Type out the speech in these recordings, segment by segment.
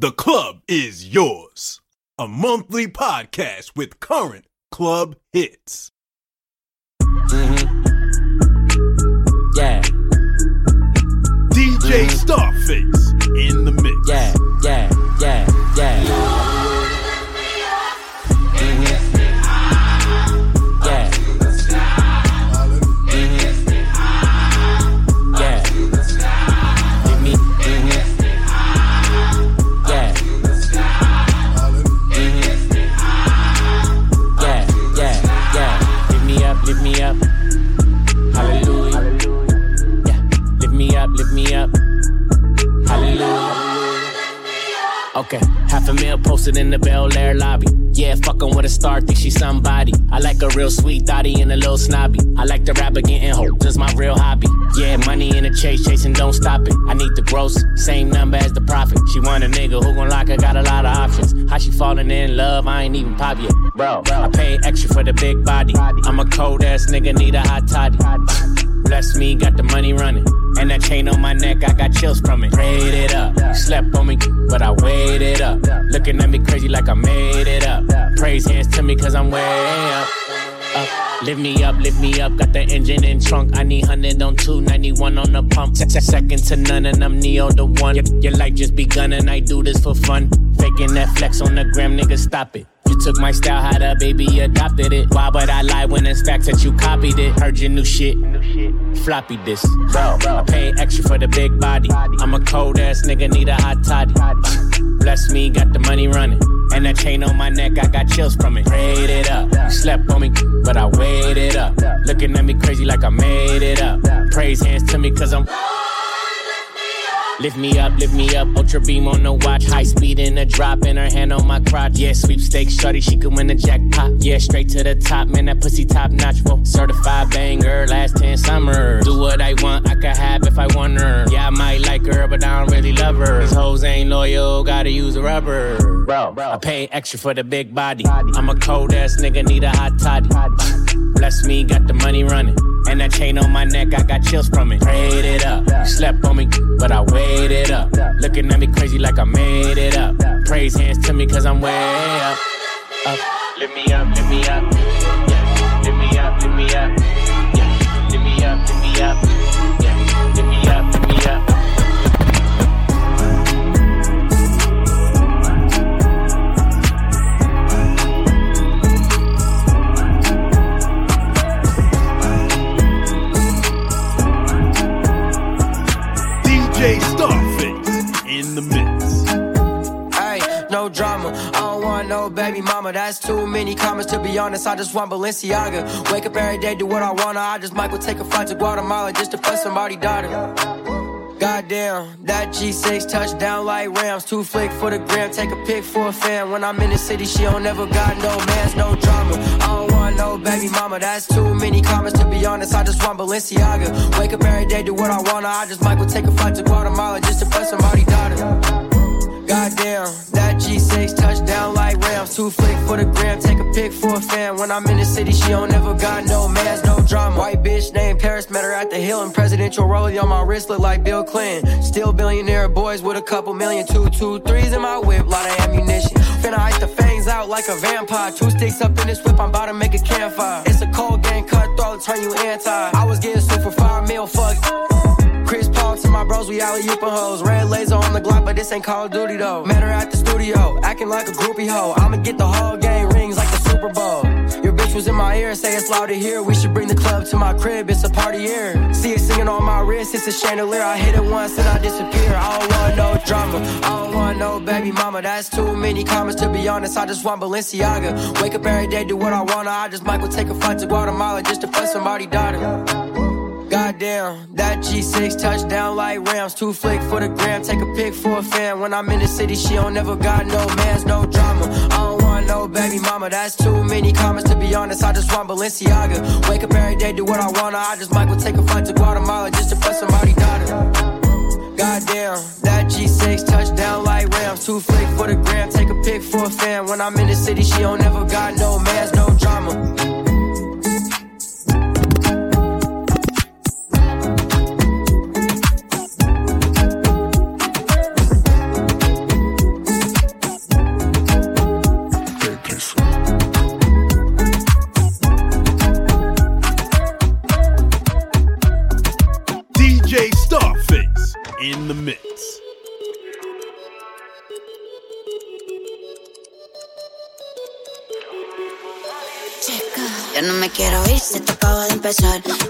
The club is yours. A monthly podcast with current club hits. Mm-hmm. Yeah, DJ Starface in the mix. yeah, yeah, yeah, Okay, half a meal posted in the Bel Air lobby. Yeah, fucking with a star, think she's somebody. I like a real sweet thotty and a little snobby. I like the rapper getting hope, just my real hobby. Yeah, money in the chase, chasing, don't stop it. I need the gross, same number as the profit. She want a nigga who gon' lock her, got a lot of options. How she falling in love, I ain't even pop yet. Bro, I pay extra for the big body. I'm a cold ass nigga, need a hot toddy. Bless me, got the money running. And that chain on my neck, I got chills from it. Prayed it up. Slept on me, but I waited up. Looking at me crazy like I made it up. Praise hands to me, cause I'm way up. Up. Lift me up, lift me up. Got the engine in trunk. I need 100 on 291 on the pump. Se- se- Second to none, and I'm Neo the one. Your, your life just begun, and I do this for fun. Faking that flex on the gram, nigga, stop it. You took my style, how the baby adopted it. Why would I lie when it's facts that you copied it? Heard your new shit. Floppy disk. Bro, I pay extra for the big body. I'm a cold ass nigga, need a hot toddy. Bless me, got the money running. And that chain on my neck, I got chills from it. Prayed it up. You slept on me, but I waited up. Looking at me crazy like I made it up. Praise hands to me, cause I'm. Lift me up, lift me up, ultra beam on the watch, high speed in a drop, in her hand on my crotch. Yeah, sweepstakes, shorty, she could win the jackpot. Yeah, straight to the top, man, that pussy top notch. Whoa, certified banger, last 10 summers. Do what I want, I could have if I want her. Yeah, I might like her, but I don't really love her. These hoes ain't loyal, gotta use a rubber. Bro, I pay extra for the big body. I'm a cold ass nigga, need a hot toddy. Bless me, got the money running. And that chain on my neck, I got chills from it. Prayed it up. Slept on me, but I waited up. Looking at me crazy like I made it up. Praise hands to me, cause I'm way up. Up. Lift me up, lift me up. Yeah. Lift me up, lift me up. Baby mama. That's too many comments to be honest. I just want Balenciaga. Wake up every day, do what I wanna. I just might go take a flight to Guatemala just to fuck somebody daughter. Goddamn, that G6 touchdown like Rams. Too flick for the gram, take a pic for a fan. When I'm in the city, she don't never got no mans, no drama. I don't want no baby mama, that's too many comments to be honest. I just want Balenciaga. Wake up every day, do what I wanna. I just might go take a flight to Guatemala just to fuck somebody daughter. Goddamn, that G6 touchdown like Rams. Too flick for the gram, take a pic for a fan. When I'm in the city, she don't never got no mans, no drama. White bitch named Paris, met her at the hill and presidential rollie on my wrist look like Bill Clinton. Still billionaire boys with a couple million, two, two, threes in my whip, lot of ammunition. Finna ice the fangs out like a vampire. Two sticks up in this whip, I'm about to make a campfire. It's a cold game, cutthroat, turn you anti. I was getting for five mil, fuck. We alley oopin' hoes. Red laser on the Glock, but this ain't Call of Duty though. Met her at the studio, acting like a groupie hoe. I'ma get the whole game rings like the Super Bowl. Your bitch was in my ear, say it's loud to hear. We should bring the club to my crib, it's a party here. See it singing on my wrist, it's a chandelier. I hit it once and I disappear. I don't want no drama, I don't want no baby mama. That's too many comments to be honest. I just want Balenciaga. Wake up every day, do what I wanna. I just might go take a flight to Guatemala just to fuck somebody daughter. Goddamn, that G6 touchdown like Rams. Too flick for the gram, take a pic for a fan. When I'm in the city, she don't never got no mans, no drama. I don't want no baby mama, that's too many comments to be honest. I just want Balenciaga. Wake up every day, do what I wanna. I just might go take a flight to Guatemala just to fuck somebody daughter. Goddamn, that G6 touchdown like Rams. Too flick for the gram, take a pic for a fan. When I'm in the city, she don't never got no mans, no drama.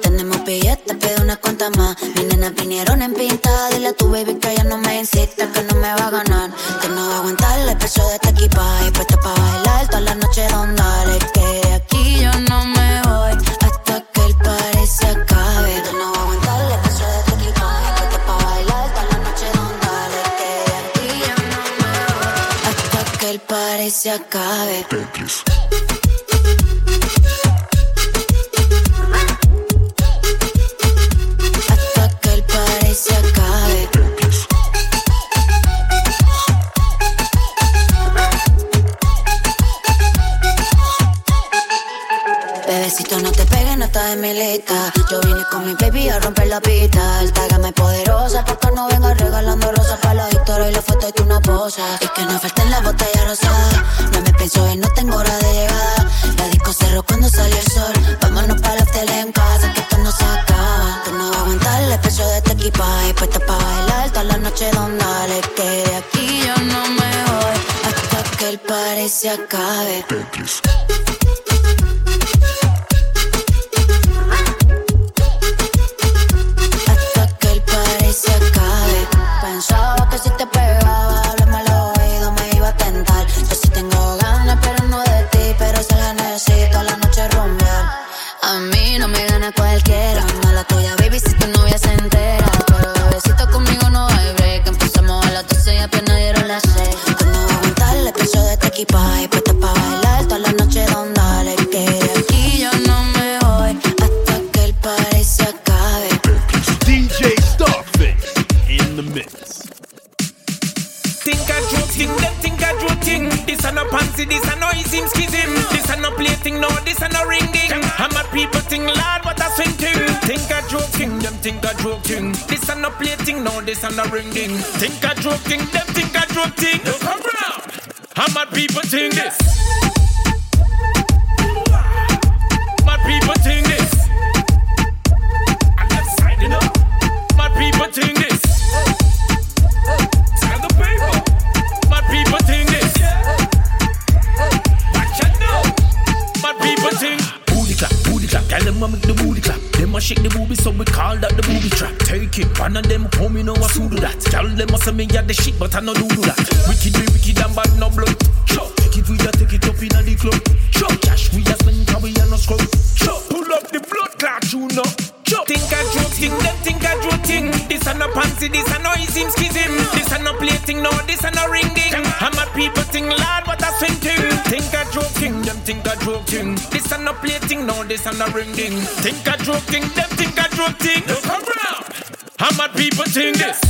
Tenemos billetes, pido unas cuantas más. Mis nenas vinieron en pinta. Dile a tu baby que ella no me insista, que no me va a ganar. Que no va a aguantar el peso de este equipaje. Puesta pa' bailar toda la noche donde Que de aquí yo no me voy hasta que el party se acabe. Que no va a aguantar el peso de este equipaje. Puesta pa' bailar toda la noche donde Que de aquí yo no me voy hasta que el party se acabe. Yo vine con mi baby a romper la pista. El poderosa, porque no venga regalando rosas para la historia y la foto de tú no posas. Y que no falten las botellas rosadas. No me pienso y no tengo hora de llegada. La disco cerró cuando salió el sol. Vámonos para la tele en casa, que esto no se acaba. Tú no vas a aguantar el peso de este equipaje. Puesta para bailar toda la noche donde dale. Que de aquí yo no me voy hasta que el party se acabe. and a ring ding. Think a joke thing, them think a joke thing. Come round. How mad people think this? Mad people think this. That side, you know. Mad people think this. Tell the people. Mad people think this. Watch out now. Mad people think. Girl, them a make the booty clap. Them a shake the booty, so we call that the booty trap. Take it, one of them come, you know what to do that. Girl, them a say me got the shit, but I no do do that. Wicked, we wicked and bad, no blood. Sure, take it, we a take it up in the club. Sure, cash we a spend, cause we a no scrub. Sure, pull up the blood clot, you know. Sure, think a joke thing, them think a joke thing. This a no pansy, this a no ism schism. This a no plating, no, this a no ringing. I'm a people thing, lad, what a swing thing. This a no plating, no, this a no ringing. Think a joke thing, them think a joke thing. Come round. How mad people think this?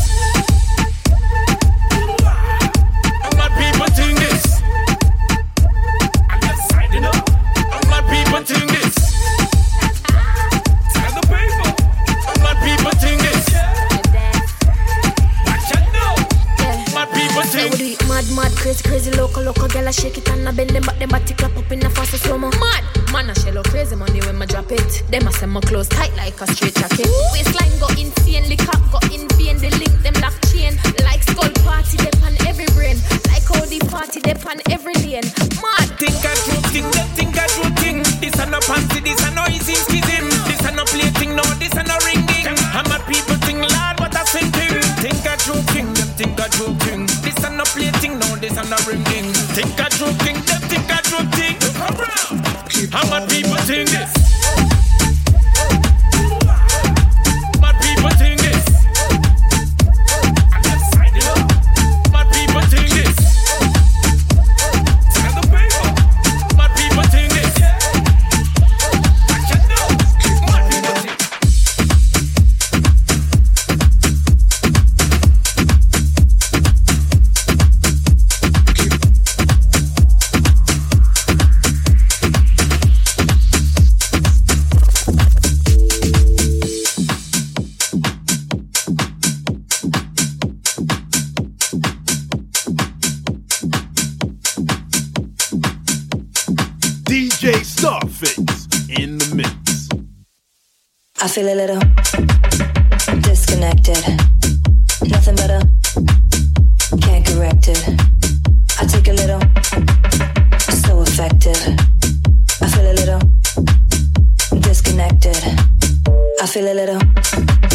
I feel a little disconnected. Nothing better. Can't correct it. I take a little. So effective. I feel a little disconnected. I feel a little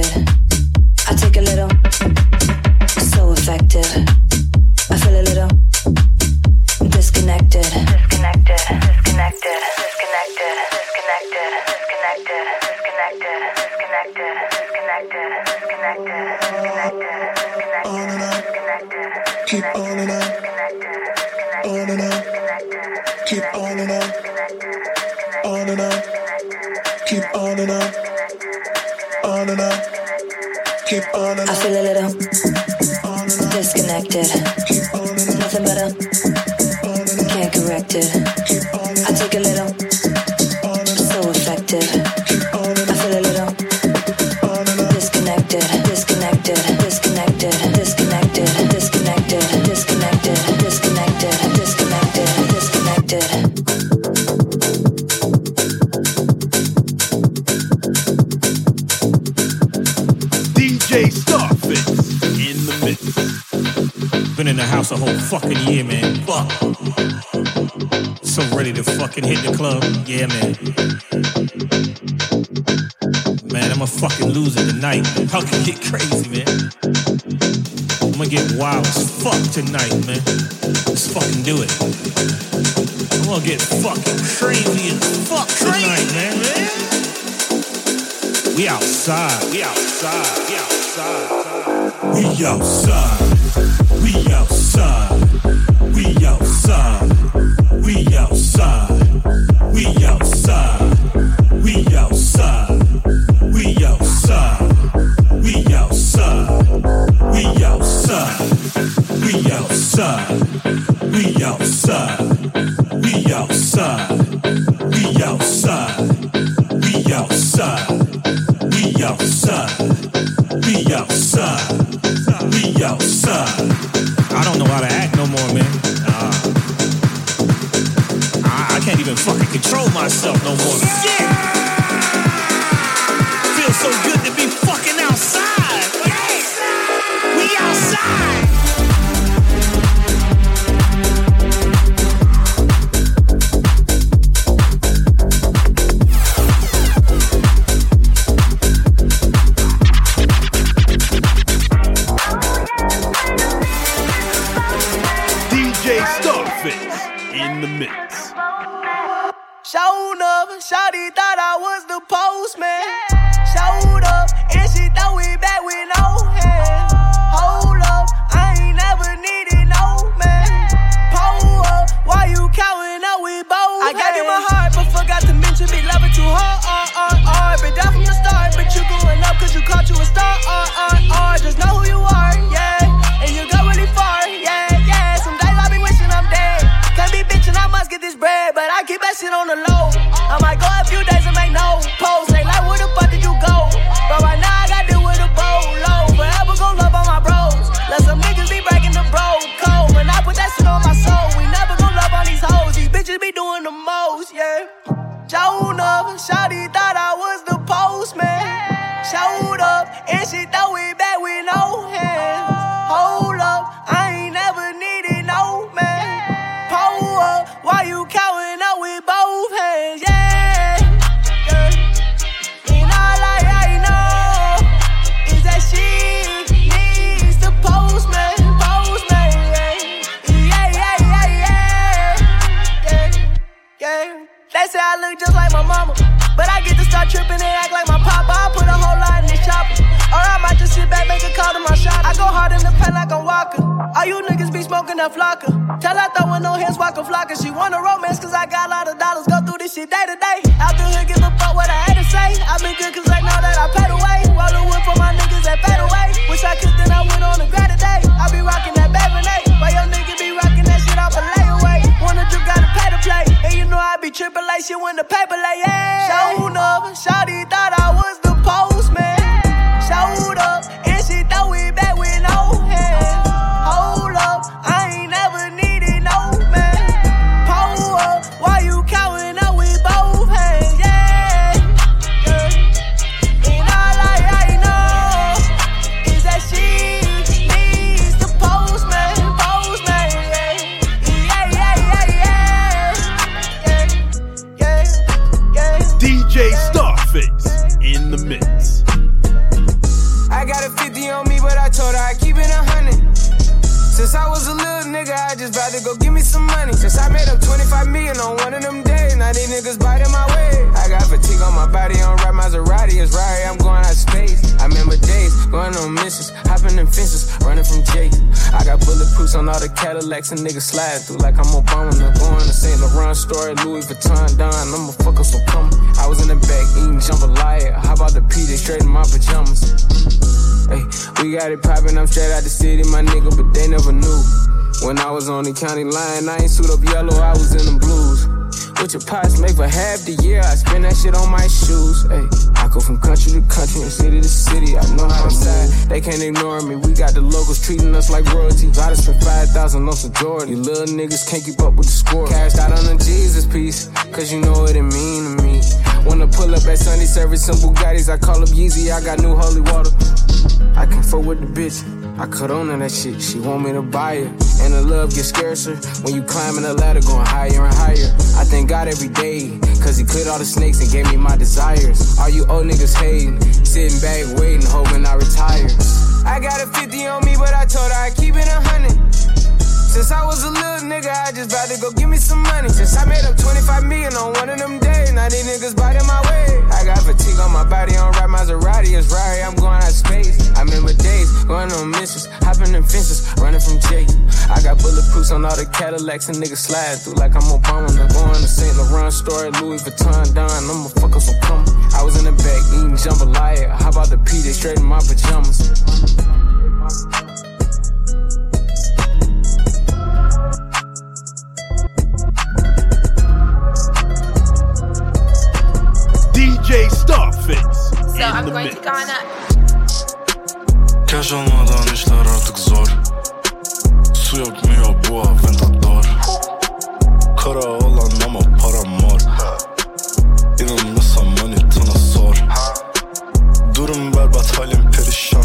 I take a Been in the house a whole fucking year, man. Fuck. So ready to fucking hit the club. Yeah, man. Man, I'm a fucking loser tonight. How can get crazy, man? I'm gonna get wild as fuck tonight, man. Let's fucking do it. I'm gonna get fucking crazy as fuck tonight, man, man. We outside. We outside. We outside. We outside. outside. All you niggas be smoking that flocker. Tell her throwing no hands, walk a. She want a romance, cause I got a lot of dollars. Go through this shit day to day. Out the hood, Cadillacs and niggas slide through like I'm Obama. Now going to St. Laurent store, Louis Vuitton, Don, I'ma fuck up some coming. I was in the back eating jambalaya. How about the P? They straight in my pajamas. Hey, we got it poppin', I'm straight out the city, my nigga, but they never knew. When I was on the county line, I ain't suit up yellow, I was in. Your pots make for half the year, I spend that shit on my shoes. I go from country to country and city to city, I know how to side. They can't ignore me, we got the locals treating us like royalty. I just spent 5,000 on some Jordan. You little niggas can't keep up with the score. Cashed out on the Jesus piece, cause you know what it mean to me. Wanna pull up at Sunday service some Bugattis, I call up Yeezy, I got new holy water. I can fuck with the bitch. I cut on to that shit. She want me to buy it. And the love gets scarcer when you climbing the ladder, going higher and higher. I thank God every day, cause he cleared all the snakes and gave me my desires. All you old niggas hating, sitting back waiting, hoping I retire. I got a 50 on me, but I told her I keep it a hundred. Since I was a little nigga, I just about to go give me some money. Since I made up 25 million on one of them days, now these niggas biting my way. I got fatigue on my body, on rap Maserati, it's right, I'm going out space. I remember days, going on missions, hopping in fences, running from Jake. I got bulletproofs on all the Cadillacs and niggas slide through like I'm Obama. Now going to St. Laurent store, Louis Vuitton, Don, I'ma fuck up some cum. I was in the back eating jambalaya. How about the P? Straight in my pajamas. DJ Starface So in I'm the going mix. to Ghana. Cash olmadan işler artık zor. Su yakmıyor bu aventador Kara olan ama para mor. İnanmıyorsan manitana sor. Durum berbat halim perişan.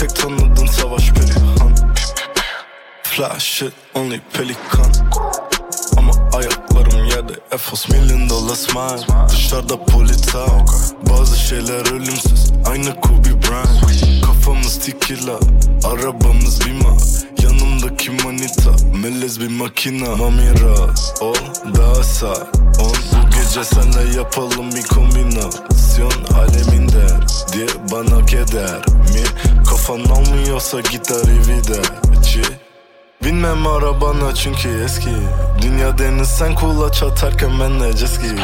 Tek tanıdığın savaş perihan. Flash shit only pelikan Efos million dollar smile. Dışarıda polita Bazı şeyler ölümsüz. Aynı Kobe Bryant. Kafamız tequila Arabamız bima. Yanımdaki manita. Melez bir makina. Mamira Ol daha sağ. On Bu gece senle yapalım bir kombinasyon Alemin der Diye bana keder mi? Kafan almıyorsa git arrivederci Binmem arabana çünkü eski. Dünya deniz sen kulaç atarken ben de jet ski.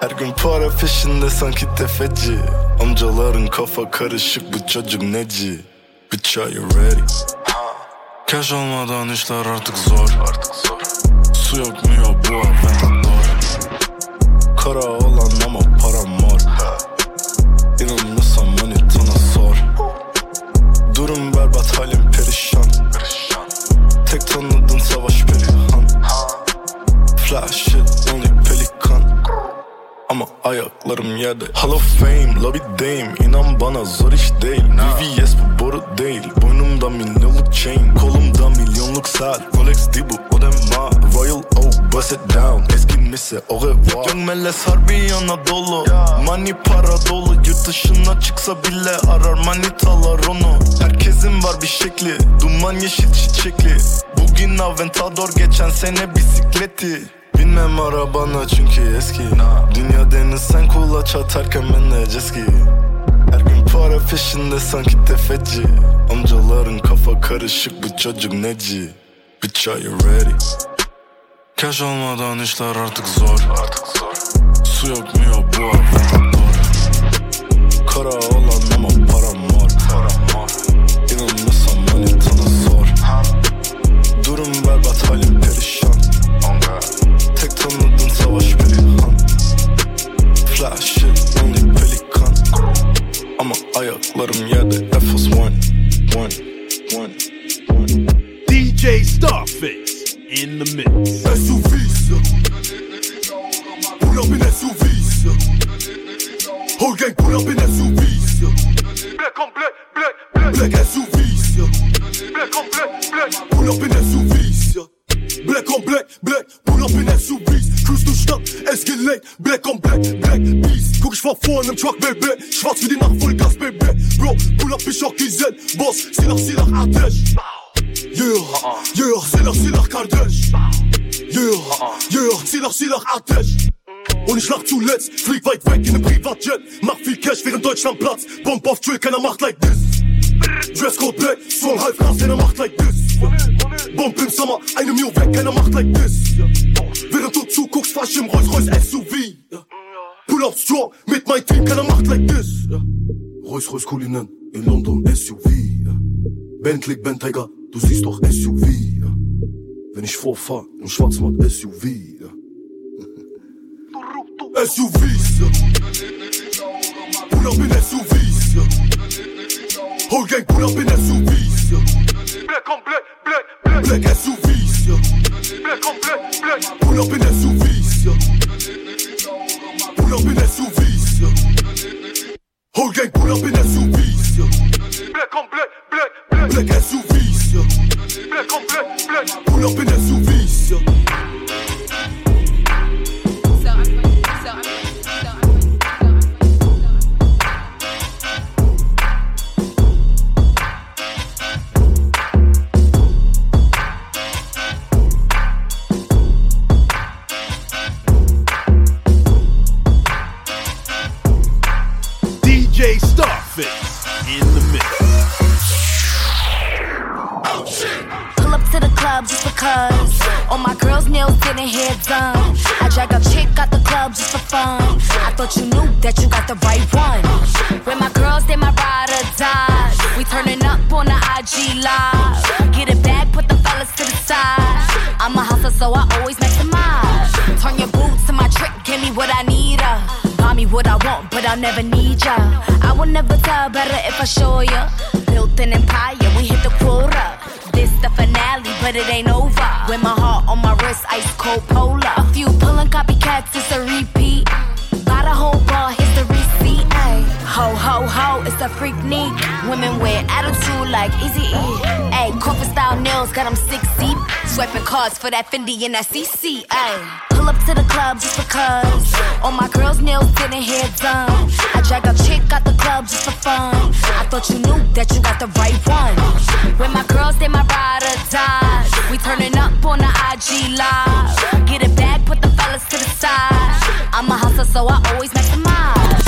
Her gün para peşinde sanki tefeci. Amcaların kafa karışık bu çocuk neci? Bitch are you ready? Cash olmadan işler artık zor. Su yakmıyor bu aventador Kara olan Ama ayaklarım yerde. Hall of Fame, lobby dame. İnan bana zor iş değil. VVS bu boru değil. Boynumda milyonluk chain Kolumda milyonluk saat Rolex değil bu o da ma Royal Oak bust it down. Eskimisi au revoir. Young Meles harbi Anadolu. Money para dolu. Yurt dışına çıksa bile arar manitalar onu. Herkesin var bir şekli. Duman yeşil çiçekli. Bugün Aventador geçen sene bisikleti Binmem arabana çünkü eski. Dünya deniz sen kulaç atarken ben de jet ski Her gün para peşinde sanki tefeci. Amcaların kafa karışık bu çocuk neci? Bitch are you ready? Cash olmadan işler artık zor. Su yakmıyor bu aventador this Bomb im Sommer, eine Mio weg, keiner macht like this. Während du zuguckst, fahr ich im Rolls Royce SUV Pull up strong, mit mein Team, keiner macht like this. Rolls Royce Kulinen, in London SUV Bentley, Bentayga, du siehst doch SUV Wenn ich vorfahr, im Schwarzmarkt SUV SUVs Pull up in SUVs Whole gang pull up in SUVs Black on black, black, black Black SUVs Black on black, black Pull up in SUVs Pull up in SUVs Whole gang pull up in SUVs Black on black, black, black Black SUVs Black on black, black Pull up in SUVs DJ a freak neat. Women with attitude like Easy E. Ay, corporate style nails, got them six deep. Swiping cards for that Fendi and that CC. Ay. Pull up to the club just because. All my girls' nails getting hair done. I drag a chick out the club just for fun. I thought you knew that you got the right one. When my girls, they my ride or die. We turning up on the IG live. Get it back, put the fellas to the side. I'm a hustler, so I always maximize.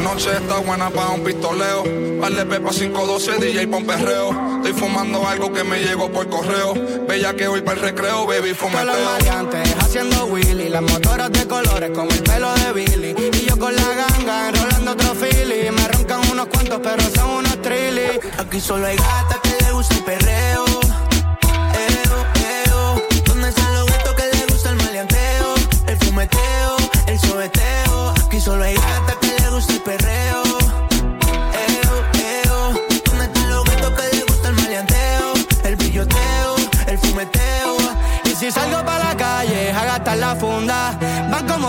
Noche está buena para un pistoleo. Vale pepa 512, DJ pon perreo. Estoy fumando algo que me llegó por correo. Bella que voy para el recreo, baby, fumeteo. los maleantes haciendo Willy. Las motoras de colores con el pelo de Billy. Y yo con la ganga enrolando otro Philly. Me roncan unos cuantos, pero son unos trilly. Aquí solo hay gatas que le gusta el perreo solo hay gata que le gusta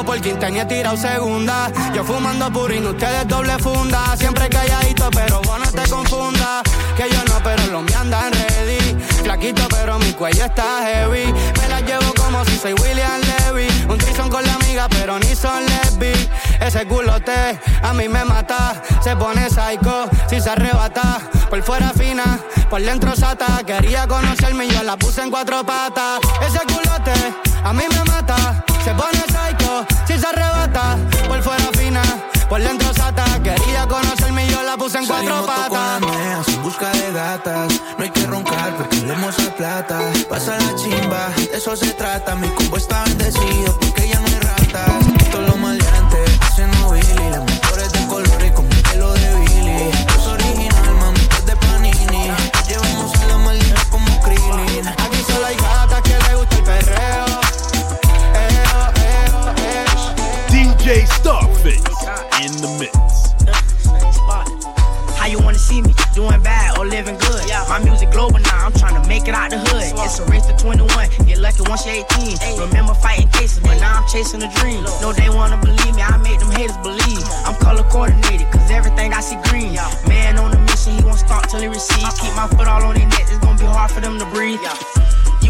como por quinta tirado segunda. Yo fumando purín, ustedes doble funda. Siempre calladito, pero vos no te confundas. Que yo no, pero los me andan ready. Flaquito, pero mi cuello está heavy. Me la llevo como si soy William Levy. Un trison con la amiga, pero ni son lesbi. Ese culote a mí me mata. Se pone psycho si se arrebata. Por fuera fina, por dentro sata. Quería conocerme y yo la puse en cuatro patas. Ese culote a mí me mata. Se pone por dentro sata. Quería conocerme y yo la puse en cuatro patas. en busca de gatas. No hay que roncar porque la plata. Pasa la chimba, de eso se trata. Mi combo está bendecido It's a race to 21, get lucky once you're 18. Remember fighting cases, but now I'm chasing a dream. No, they wanna believe me, I make them haters believe. I'm color coordinated, cause everything I see green. Man on a mission, he won't stop till he receives. Keep my foot all on their neck, it's gonna be hard for them to breathe.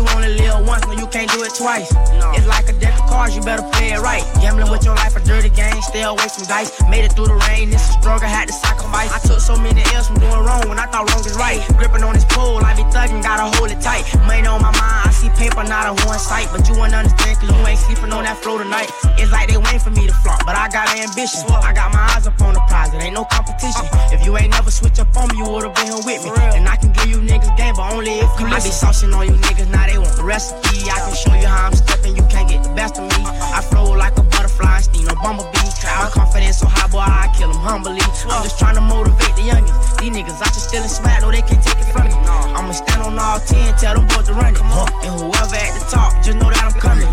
You only live once, no, you can't do it twice. It's like a deck of cards, you better play it right. Gambling with your life, a dirty game, stay away from dice. Made it through the rain, this is struggle, had to sacrifice. I took so many L's from doing wrong when I thought wrong is right. Gripping on this pole, I be thugging, gotta hold it tight. Money on my mind, I see paper, not a one sight. But you won't understand, cause you ain't sleeping on that floor tonight. It's like they waiting for me to flop, but I got ambition. I got my eyes up on the prize, it ain't no competition. If you ain't never switch up on me, you would've been here with me. And I can give you niggas game, but only if you listen. I be saucing on you niggas, now they want recipe. I can show you how I'm stepping, you can't get the best of me. I flow like a butterfly, sting no bumblebee. My confidence so high, boy, I kill them humbly. I'm just trying to motivate the youngins. These niggas I just stealing swag, no, they can't take it from me. I'ma stand on all 10, tell them boys to run it. And whoever at the top, just know that I'm coming.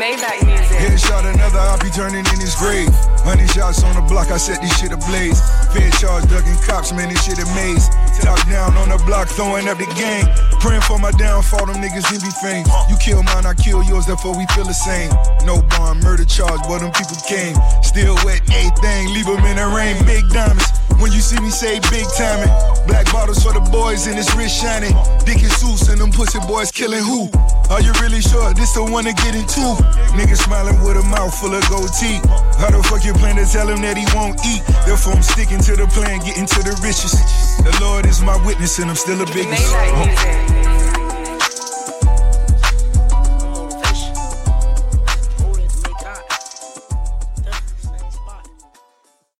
Maybach turning in his grave. Honey shots on the block, I set this shit ablaze. Fed charge, ducking cops, man, this shit amaze. Top down on the block, throwing up the gang. Praying for my downfall, them niggas be fame. You kill mine, I kill yours, therefore we feel the same. No bond, murder charge, but them people came. Still wet, everything, leave them in the rain. Big diamonds, when you see me say big timing. Black bottles for the boys and it's wrist shining. Dick and Seuss and them pussy boys killing who? Are you really sure this the one to get into? Niggas smiling with a mouth full of gold teeth. How the fuck you plan to tell him that he won't eat? Therefore I'm sticking to the plan, getting to the riches. The Lord is my witness and I'm still a big Maybach oh. music.